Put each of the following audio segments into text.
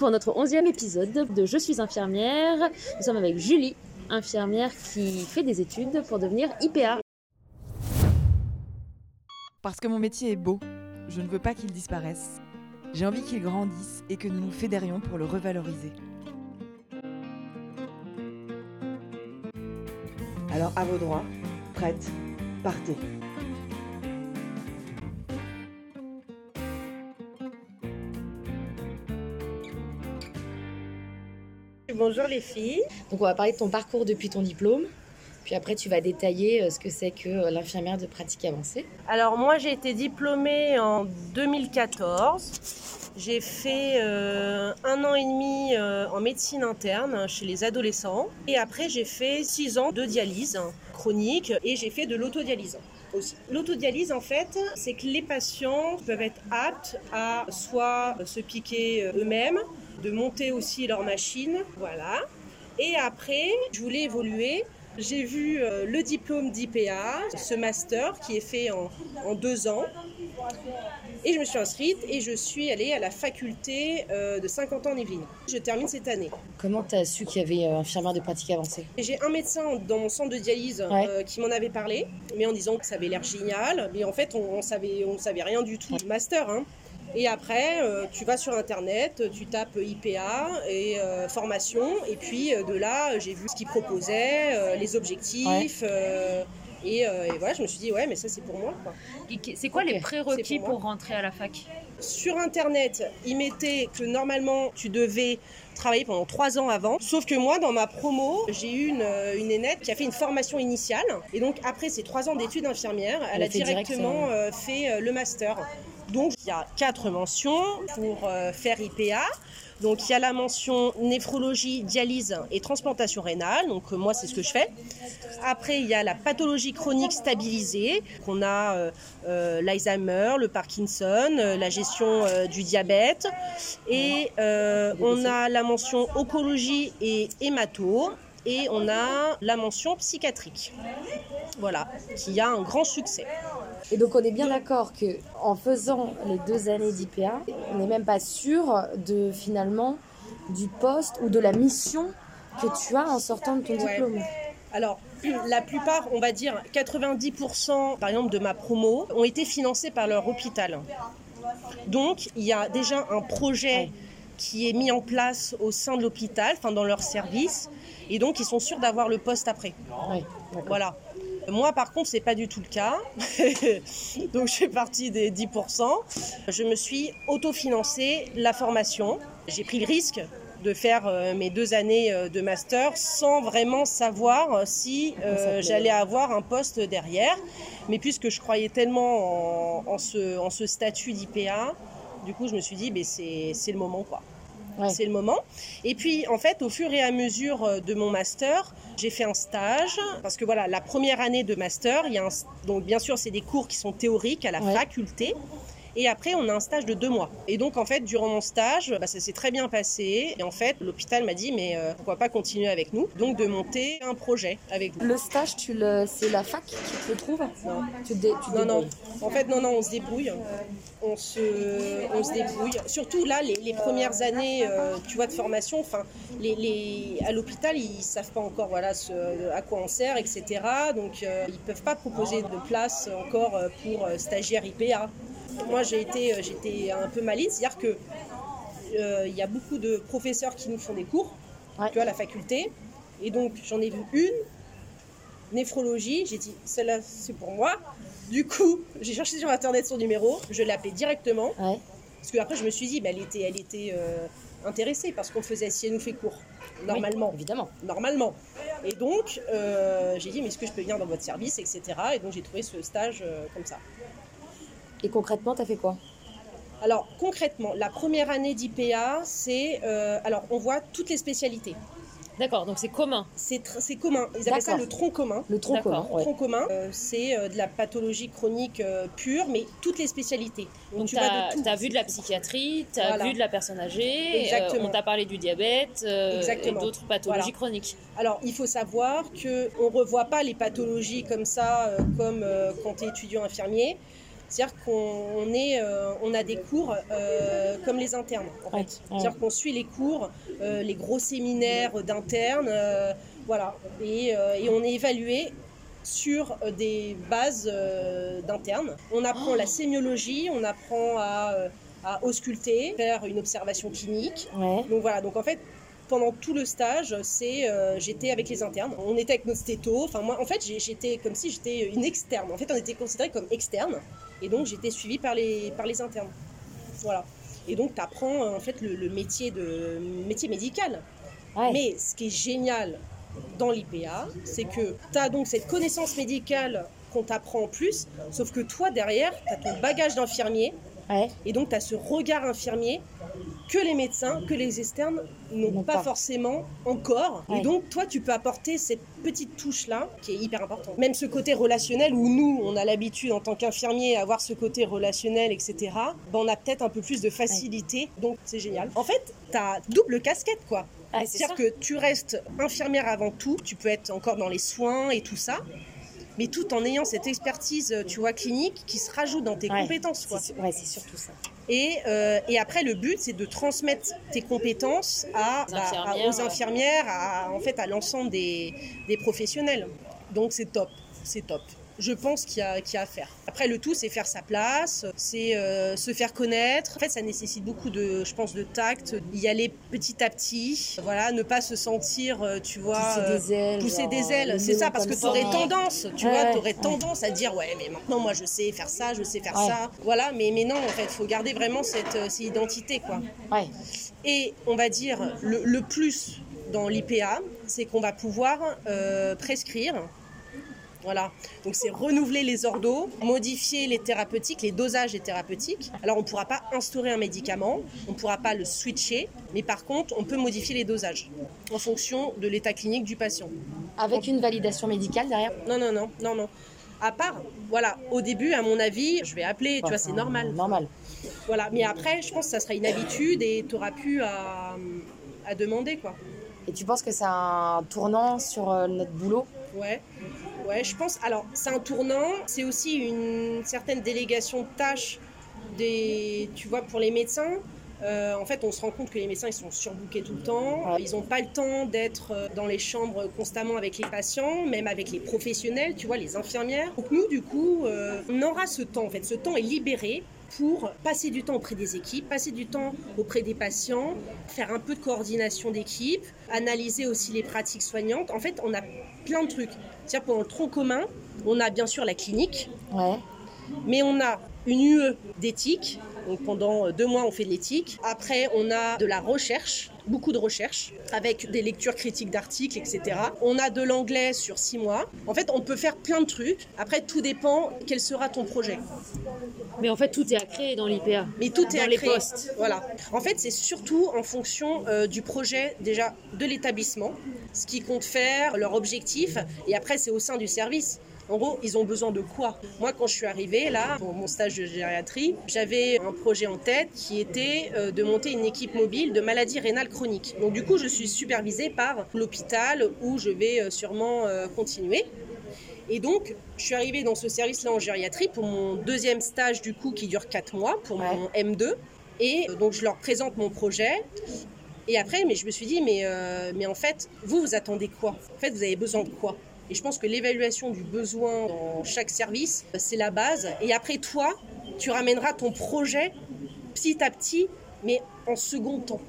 pour notre onzième épisode de Je suis infirmière. Nous sommes avec Julie, infirmière qui fait des études pour devenir IPA. Parce que mon métier est beau, je ne veux pas qu'il disparaisse. J'ai envie qu'il grandisse et que nous nous fédérions pour le revaloriser. Alors à vos droits, prête, partez. Bonjour les filles. Donc on va parler de ton parcours depuis ton diplôme. Puis après, tu vas détailler euh, ce que c'est que euh, l'infirmière de pratique avancée. Alors moi j'ai été diplômée en 2014. J'ai fait euh, un an et demi en médecine interne chez les adolescents. Et après j'ai fait six ans de dialyse chronique et j'ai fait de l'autodialyse. Aussi. L'autodialyse, en fait, c'est que les patients peuvent être aptes à soit se piquer eux-mêmes, de monter aussi leur machine, voilà. Et après, je voulais évoluer j'ai vu euh, le diplôme d'IPA, ce master qui est fait en, deux ans. Et je me suis inscrite et je suis allée à la faculté euh, de 50 ans en Yvelines. Je termine cette année. Comment tu as su qu'il y avait un euh, infirmière de pratique avancée? J'ai un médecin dans mon centre de dialyse qui m'en avait parlé, mais en disant que ça avait l'air génial. Mais en fait, on, ne savait, on savait rien du tout. Master, hein. Et après, euh, tu vas sur Internet, tu tapes IPA et euh, formation. Et puis euh, de là, j'ai vu ce qu'ils proposaient, les objectifs. Et, voilà, je me suis dit, ouais, mais ça, c'est pour moi. C'est quoi les prérequis pour, rentrer à la fac? Sur Internet, ils mettaient que normalement, tu devais travailler pendant trois ans avant. Sauf que moi, dans ma promo, j'ai eu une, une aînette qui a fait une formation initiale. Et donc, après ces trois ans d'études infirmières, elle, a directement fait le master. Donc il y a quatre mentions pour euh, faire IPA. Donc il y a la mention néphrologie, dialyse et transplantation rénale. Donc euh, moi c'est ce que je fais. Après il y a la pathologie chronique stabilisée. On a euh, l'Alzheimer, le Parkinson, la gestion du diabète. Et on a la mention oncologie et hémato. Et on a la mention psychiatrique. Voilà, qui a un grand succès. Et donc on est bien d'accord que en faisant les deux années d'IPA, on n'est même pas sûr de finalement du poste ou de la mission que tu as en sortant de ton diplôme. Alors, la plupart, on va dire 90% par exemple de ma promo, ont été financés par leur hôpital. Donc, il y a déjà un projet qui est mis en place au sein de l'hôpital, enfin dans leur service, et donc ils sont sûrs d'avoir le poste après. Oui, voilà. Moi, par contre, c'est pas du tout le cas. Donc, je fais partie des 10%. Je me suis autofinancé la formation. J'ai pris le risque de faire euh, mes deux années euh, de master sans vraiment savoir si euh, j'allais avoir un poste derrière. Mais puisque je croyais tellement en, ce, en ce statut d'IPA, du coup, je me suis dit, ben, c'est le moment, quoi c'est le moment. Et puis, en fait, au fur et à mesure euh, de mon master, j'ai fait un stage parce que voilà, la première année de master, il y a donc bien sûr, c'est des cours qui sont théoriques à la faculté. Et après, on a un stage de deux mois. Et donc, en fait, durant mon stage, bah, ça s'est très bien passé. Et en fait, l'hôpital m'a dit, mais euh, pourquoi pas continuer avec nous? Donc, de monter un projet avec nous. Le stage, tu le... c'est la fac qui te le trouve? Non. Tu, dé... non, non. En fait, non, non, on se débrouille. On se, on se débrouille. Surtout là, les, premières années, euh, tu vois, de formation, enfin, les, les, à l'hôpital, ils savent pas encore voilà, ce, à quoi on sert, etc. Donc, euh, ils peuvent pas proposer de place encore pour stagiaire IPA. Moi, j'ai été, euh, j'étais un peu maligne, c'est-à-dire que euh, il y a beaucoup de professeurs qui nous font des cours, tu vois, à la faculté. Et donc, j'en ai vu une, néphrologie. J'ai dit, celle-là, c'est pour moi. Du coup, j'ai cherché sur Internet son numéro, je l'ai appelé directement. Parce que après, je me suis dit, bah, elle était, elle était euh, intéressée parce qu'on faisait, si elle nous fait cours, normalement. évidemment. Normalement. Et donc, j'ai dit, mais est-ce que je peux venir dans votre service, etc. Et donc, j'ai trouvé ce stage comme ça. Et concrètement, tu as fait quoi? Alors concrètement, la première année d'IPA, c'est euh, alors on voit toutes les spécialités. D'accord, donc c'est commun. C'est commun. Ils appellent ça le tronc commun. Le tronc commun. Le tronc commun, euh, c'est euh, de la pathologie chronique pure, mais toutes les spécialités. Donc, tu as, vu de la psychiatrie, tu as vu de la personne âgée, Exactement. on t'a parlé du diabète et d'autres pathologies chroniques. Alors il faut savoir qu'on ne revoit pas les pathologies comme ça, comme quand tu es étudiant infirmier C'est-à-dire qu'on est, euh, on a des cours euh, comme les internes, en Ouais, fait. ouais. C'est-à-dire qu'on suit les cours, euh, les gros séminaires d'internes, voilà. Et, et on est évalué sur des bases d'internes. On apprend la sémiologie, on apprend à, à ausculter, faire une observation clinique. Ouais. Donc voilà, donc en fait, pendant tout le stage, c'est euh, j'étais avec les internes. On était avec notre stéto. Enfin moi, en fait, j'étais comme si j'étais une externe. En fait, on était considéré comme externe, et donc j'étais suivie par les par les internes. Voilà. Et donc tu apprends en fait le, le métier de métier médical. Ouais. Mais ce qui est génial dans l'IPA, c'est que tu as donc cette connaissance médicale qu'on t'apprend en plus, sauf que toi derrière, tu as ton bagage d'infirmier Ouais. et donc tu as ce regard infirmier que les médecins, que les externes n'ont pas, pas. forcément encore. Ouais. Et donc toi, tu peux apporter cette petite touche-là qui est hyper importante. Même ce côté relationnel où nous, on a l'habitude en tant qu'infirmier à avoir ce côté relationnel, etc. Ben, on a peut-être un peu plus de facilité. Donc c'est génial. En fait, tu as double casquette, quoi. C'est C'est-à-dire que tu restes infirmière avant tout, tu peux être encore dans les soins et tout ça, mais tout en ayant cette expertise, tu vois, clinique qui se rajoute dans tes Ouais. compétences, quoi. C'est- Ouais, c'est surtout ça. Et, euh, et après, le but, c'est de transmettre tes compétences à, Aux bah, à- infirmières, aux infirmières, à, en fait, à l'ensemble des, des professionnels. Donc, c'est top, c'est top. Je pense qu'il y, a- qu'il y a à faire. Après, le tout, c'est faire sa place, c'est euh, se faire connaître. En fait, ça nécessite beaucoup de, je pense, de tact, y aller petit à petit. Voilà, ne pas se sentir, euh, tu vois, Pousser euh, des ailes. pousser genre, des ailes, le c'est ça, parce que tu aurais ça. tendance, tu Ouais, vois, tu aurais ouais. tendance à dire, ouais, mais maintenant, moi, je sais faire ça, je sais faire Ouais. ça. Voilà, mais, mais non, en fait, il faut garder vraiment cette, euh, cette identité, quoi. Ouais. Et on va dire, le, le plus dans l'IPA, c'est qu'on va pouvoir euh, prescrire. Voilà, donc c'est renouveler les ordos, modifier les thérapeutiques, les dosages des thérapeutiques. Alors on ne pourra pas instaurer un médicament, on ne pourra pas le switcher, mais par contre on peut modifier les dosages en fonction de l'état clinique du patient. Avec une validation médicale derrière? Non, non, non, non, non. À part, voilà, au début, à mon avis, je vais appeler, tu vois, c'est normal. Normal. Voilà, mais après, je pense que ça sera une habitude et tu auras pu à, à demander, quoi. Et tu penses que c'est un tournant sur euh, notre boulot? Ouais, ouais, je pense. Alors, c'est un tournant, c'est aussi une certaine délégation de tâches des, tu vois, pour les médecins. Euh, en fait, on se rend compte que les médecins ils sont surbookés tout le temps. Ils n'ont pas le temps d'être euh, dans les chambres constamment avec les patients, même avec les professionnels, tu vois, les infirmières. Donc nous, du coup, euh, on aura ce temps. En fait, ce temps est libéré pour passer du temps auprès des équipes, passer du temps auprès des patients, faire un peu de coordination d'équipe, analyser aussi les pratiques soignantes. En fait, on a plein de trucs. C'est-à-dire pendant le tronc commun, on a bien sûr la clinique, Ouais. mais on a une UE d'éthique. Donc pendant deux mois, on fait de l'éthique. Après, on a de la recherche, beaucoup de recherche, avec des lectures critiques d'articles, etc. On a de l'anglais sur six mois. En fait, on peut faire plein de trucs. Après, tout dépend quel sera ton projet. Mais en fait, tout est à créer dans l'IPA. Mais tout est Dans à les créer. postes. Voilà. En fait, c'est surtout en fonction euh, du projet déjà de l'établissement, ce qu'ils comptent faire, leur objectif, et après c'est au sein du service. En gros, ils ont besoin de quoi? Moi, quand je suis arrivée là pour mon stage de gériatrie, j'avais un projet en tête qui était euh, de monter une équipe mobile de maladies rénales chroniques. Donc du coup, je suis supervisée par l'hôpital où je vais euh, sûrement euh, continuer. Et donc, je suis arrivée dans ce service-là en gériatrie pour mon deuxième stage, du coup, qui dure 4 mois, pour mon M2. Et donc, je leur présente mon projet. Et après, mais je me suis dit, mais, euh, mais en fait, vous, vous attendez quoi? En fait, vous avez besoin de quoi? Et je pense que l'évaluation du besoin dans chaque service, c'est la base. Et après, toi, tu ramèneras ton projet petit à petit, mais en second temps.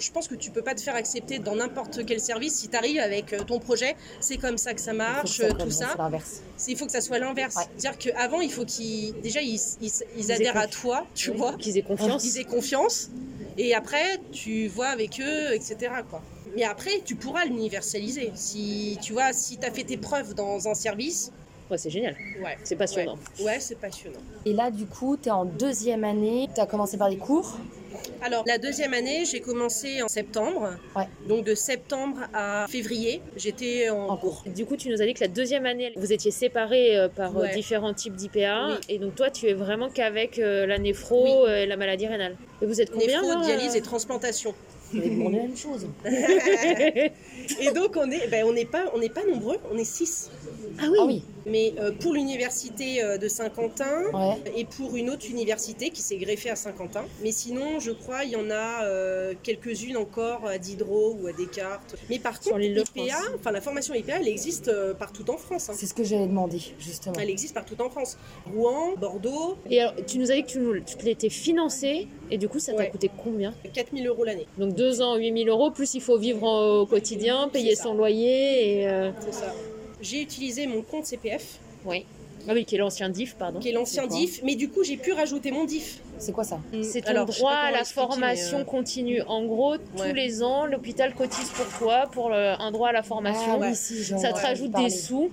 Je pense que tu peux pas te faire accepter dans n'importe quel service si tu arrives avec euh, ton projet, c'est comme ça que ça marche, Il faut que euh, tout ça. Il faut que ça soit l'inverse. Ouais. C'est-à-dire qu'avant, il faut qu'ils déjà ils, ils- adhèrent à toi, tu vois, Qu'ils aient confiance. qu'ils aient confiance. Et après, tu vois avec eux, etc. Quoi. Mais après, tu pourras l'universaliser. Si tu vois, si tu as fait tes preuves dans un service, Ouais, c'est génial. ouais. C'est passionnant. Ouais, Ouais, c'est passionnant. Et là, du coup, tu es en deuxième année. Tu as commencé par des cours? Alors, la deuxième année, j'ai commencé en septembre. Ouais. Donc, de septembre à février, j'étais en, En cours. Du coup, tu nous as dit que la deuxième année, vous étiez séparés euh, par euh, Ouais. différents types d'IPA. Oui. Et donc, toi, tu es vraiment qu'avec euh, la néphro Oui. et la maladie rénale. Et vous êtes combien néphro, là, dialyse euh et transplantation. Tu avais demandé la même chose. Et donc, on est, ben, on n'est pas, on n'est pas nombreux, on est six. Ah oui, Ah oui. Mais euh, pour l'université euh, de Saint-Quentin Ouais. et pour une autre université qui s'est greffée à Saint-Quentin. Mais sinon, je crois, il y en a euh, quelques-unes encore à Diderot ou à Descartes. Mais par Sur contre, l'IPA, enfin la formation IPA, elle existe euh, partout en France. hein. C'est ce que j'avais demandé, justement. Elle existe partout en France. Rouen, Bordeaux, Et alors, tu nous as dit que tu, nous- tu l'étais financé, et du coup, ça t'a Ouais. coûté combien 4000 euros l'année. Donc deux ans, 8000 euros, plus il faut vivre en- au quotidien, payer C'est son loyer, et... euh, C'est ça. J'ai utilisé mon compte CPF, Oui. Ah oui, qui est l'ancien DIF, pardon. qui est l'ancien C'est DIF, mais du coup, j'ai pu rajouter mon DIF. C'est quoi ça C'est ton Alors, je sais droit à la formation euh, continue. En gros, tous les ans, l'hôpital cotise pour toi pour le- un droit à la formation. Ah ouais. ça te rajoute des sous.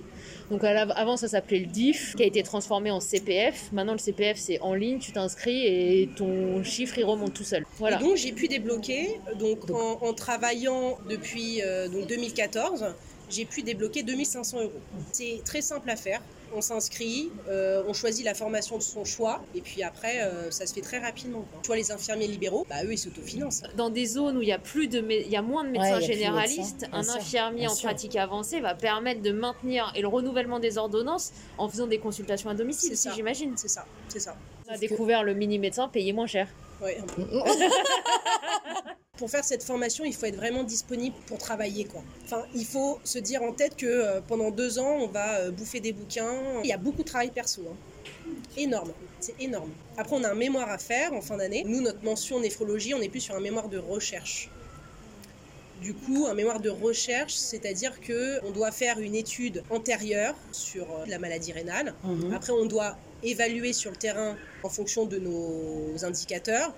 Donc avant ça s'appelait le DIF, qui a été transformé en CPF. Maintenant le CPF c'est en ligne, tu t'inscris et ton chiffre il remonte tout seul. Voilà. Et donc j'ai pu débloquer, donc, En, en travaillant depuis euh, donc 2014, j'ai pu débloquer 2500 euros. C'est très simple à faire. On s'inscrit, euh, on choisit la formation de son choix, et puis après, euh, ça se fait très rapidement. quoi. Tu vois, les infirmiers libéraux, bah eux, ils s'autofinancent. Dans des zones où il y a plus de, il y a moins de médecins généralistes, médecins, un sûr, infirmier bien en sûr. pratique avancée va permettre de maintenir et le renouvellement des ordonnances en faisant des consultations à domicile, C'est si ça. j'imagine. C'est ça, c'est ça. On a que- découvert le mini médecin payé moins cher. Ouais. Pour faire cette formation, il faut être vraiment disponible pour travailler. Quoi. Enfin, il faut se dire en tête que euh, pendant deux ans, on va euh, bouffer des bouquins. Il y a beaucoup de travail perso. hein. Énorme. C'est énorme. Après, on a un mémoire à faire en fin d'année. Nous, notre mention néphrologie, on est plus sur un mémoire de recherche. Du coup, un mémoire de recherche, c'est-à-dire que on doit faire une étude antérieure sur euh, la maladie rénale. Mhm. Après, on doit évaluer sur le terrain en fonction de nos indicateurs.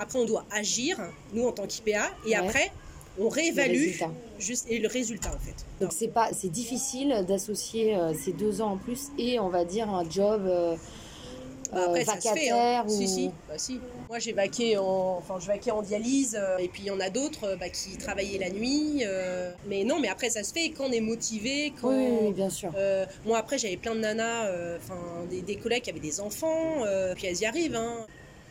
Après, on doit agir, nous en tant qu'IPA, et Ouais. après, on réévalue juste et le résultat en fait. Donc c'est pas, c'est difficile d'associer euh, ces deux ans en plus et on va dire un job euh, Bah, après, euh, ça se fait. hein. ou Si, si. Bah, si. Moi, j'ai vaqué en, enfin, je vaquais en dialyse, euh, et puis il y en a d'autres bah, qui travaillaient la nuit. mais non, mais après, ça se fait quand on est motivé, quand. Oui, bien sûr. Moi après j'avais plein de nanas, enfin des, des collègues qui avaient des enfants, puis elles y arrivent. Hein.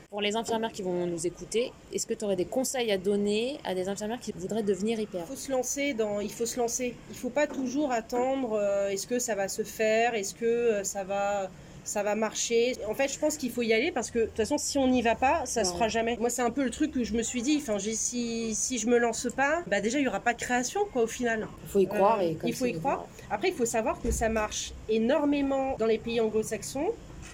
Pour les infirmières qui vont nous écouter, est-ce que tu aurais des conseils à donner à des infirmières qui voudraient devenir IPA Il faut se lancer dans, il faut se lancer. Il faut pas toujours attendre. euh, est-ce que ça va se faire Est-ce que euh, ça va, ça va marcher En fait, je pense qu'il faut y aller parce que de toute façon, si on n'y va pas, ça se Ouais. fera jamais. Moi, c'est un peu le truc où je me suis dit, enfin, si si je me lance pas, bah déjà il y aura pas de création quoi au final. Il faut y croire Euh, et comme il faut y croire. Après, il faut savoir que ça marche énormément dans les pays anglo-saxons,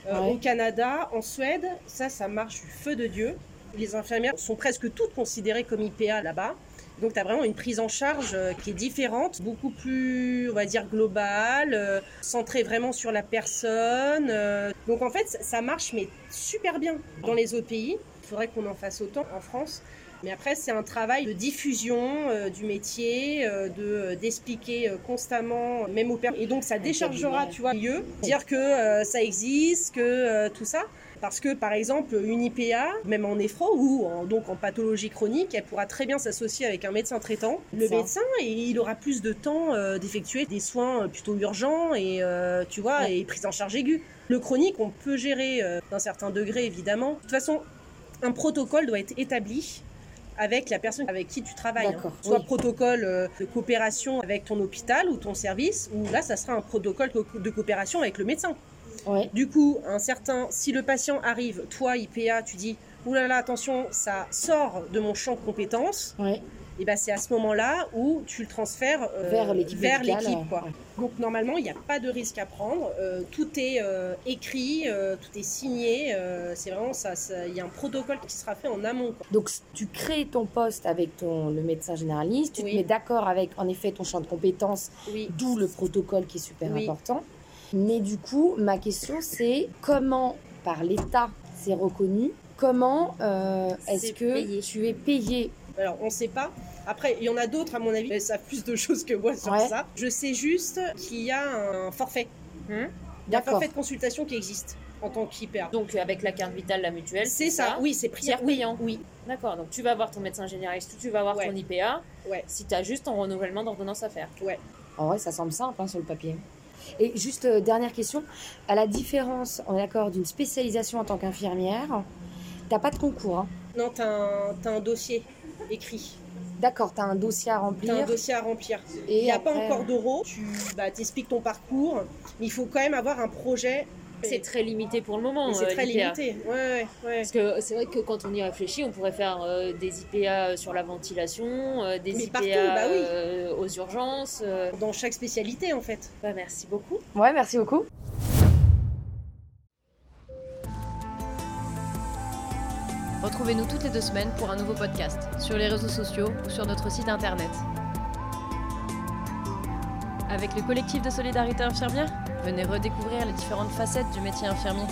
euh, Ouais. au Canada, en Suède. Ça, ça marche du feu de Dieu. Les infirmières sont presque toutes considérées comme IPA là-bas. Donc, tu as vraiment une prise en charge euh, qui est différente, beaucoup plus, on va dire, globale, euh, centrée vraiment sur la personne. Donc, en fait, ça marche, mais super bien dans les autres pays. Il faudrait qu'on en fasse autant en France. Mais après, c'est un travail de diffusion euh, du métier, euh, de euh, d'expliquer constamment, même aux personnes. Et donc, ça déchargera, tu vois, mieux, dire que ça existe, que tout ça. Parce que, par exemple, une IPA, même en néphro ou en, donc en pathologie chronique, elle pourra très bien s'associer avec un médecin traitant. Le Ça. médecin, il aura plus de temps euh, d'effectuer des soins plutôt urgents et, euh, tu vois, Ouais. et prise en charge aiguë. Le chronique, on peut gérer euh, d'un certain degré, évidemment. De toute façon, un protocole doit être établi avec la personne avec qui tu travailles. hein. Soit oui. protocole euh, de coopération avec ton hôpital ou ton service, ou là, ça sera un protocole co- de coopération avec le médecin. Ouais. Du coup, un certain, si le patient arrive, toi, IPA, tu dis, oulala, là là, attention, ça sort de mon champ de compétences, Ouais. Et ben c'est à ce moment-là où tu le transfères euh, Vers l'équipe vers l'équipe, quoi. ouais. Donc normalement, il n'y a pas de risque à prendre. Euh, tout est euh, écrit, tout est signé. c'est vraiment ça. Il y a un protocole qui sera fait en amont. quoi. Donc tu crées ton poste avec ton le médecin généraliste, tu Oui. te mets d'accord avec en effet ton champ de compétences, Oui. d'où le protocole qui est super Oui. important. Mais du coup, ma question c'est comment par l'État c'est reconnu Comment est-ce que payé. tu es payé Alors, on ne sait pas. Après, il y en a d'autres, à mon avis, qui savent plus de choses que moi sur Ouais. ça. Je sais juste qu'il y a un forfait. Hmm. Il y a un forfait de consultation qui existe en tant qu'IPA. Donc euh, avec la carte vitale, la mutuelle, C'est ça, oui, c'est pris. Oui, payant. oui, D'accord, donc tu vas voir ton médecin généraliste ou tu vas voir Ouais. ton IPA ouais, si tu as juste ton renouvellement d'ordonnance à faire. ouais. En vrai, ça semble simple hein, sur le papier. Et juste euh, dernière question, à la différence, on est d'accord, d'une spécialisation en tant qu'infirmière, t'as pas de concours. hein. Non, t'as un, t'as un dossier. Écrit. D'accord, tu as un dossier à Tu as un remplir. dossier à remplir. Et Il n'y a après- pas encore d'euros. Tu bah, expliques ton parcours, mais il faut quand même avoir un projet. C'est très limité pour le moment. C'est euh, très limité. Ouais, ouais, ouais. Parce que c'est vrai que quand on y réfléchit, on pourrait faire euh, des IPA sur la ventilation, euh, des Mais IPA partout, bah oui. euh, aux urgences. euh. Dans chaque spécialité, en fait. Bah, merci beaucoup. Ouais, merci beaucoup. Retrouvez-nous toutes les deux semaines pour un nouveau podcast, sur les réseaux sociaux ou sur notre site internet. Avec le collectif de solidarité infirmière, venez redécouvrir les différentes facettes du métier infirmier.